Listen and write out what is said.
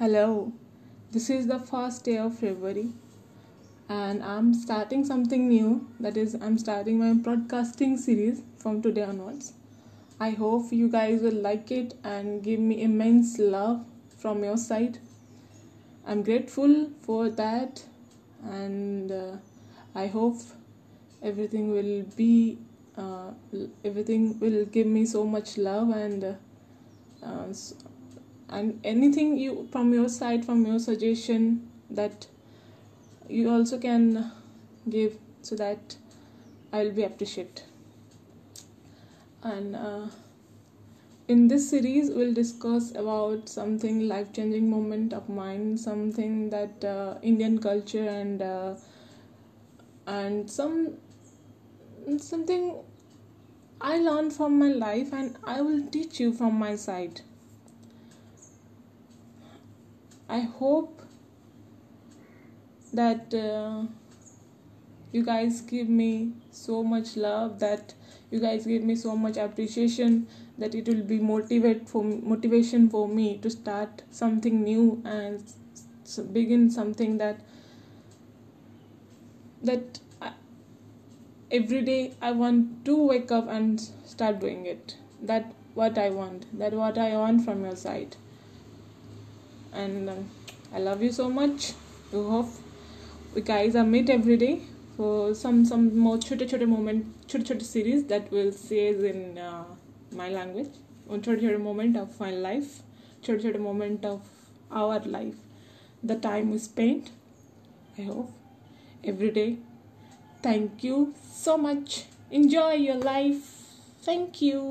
Hello, this is the first day of February, and I'm starting something new. That is, I'm starting my broadcasting series from today onwards. I hope you guys will like it and give me immense love from your side. I'm grateful for that, and uh, I hope everything will be uh, everything will give me so much love and uh, and anything you from your side from your suggestion that you also can give so that i'll be appreciated and uh, in this series we'll discuss about something life changing moment of mine something that uh, indian culture and uh, and some something i learned from my life and i will teach you from my side I hope that uh, you guys give me so much love that you guys give me so much appreciation that it will be motivate for motivation for me to start something new and begin something that that I, every day I want to wake up and start doing it. That what I want. That what I want from your side and um, I love you so much. I hope we guys are meet every day for some some more छोटे छोटे moment छोटे छोटे series that will say in uh, my language छोटे छोटे moment of my life छोटे छोटे moment of our life the time we spent I hope every day thank you so much enjoy your life thank you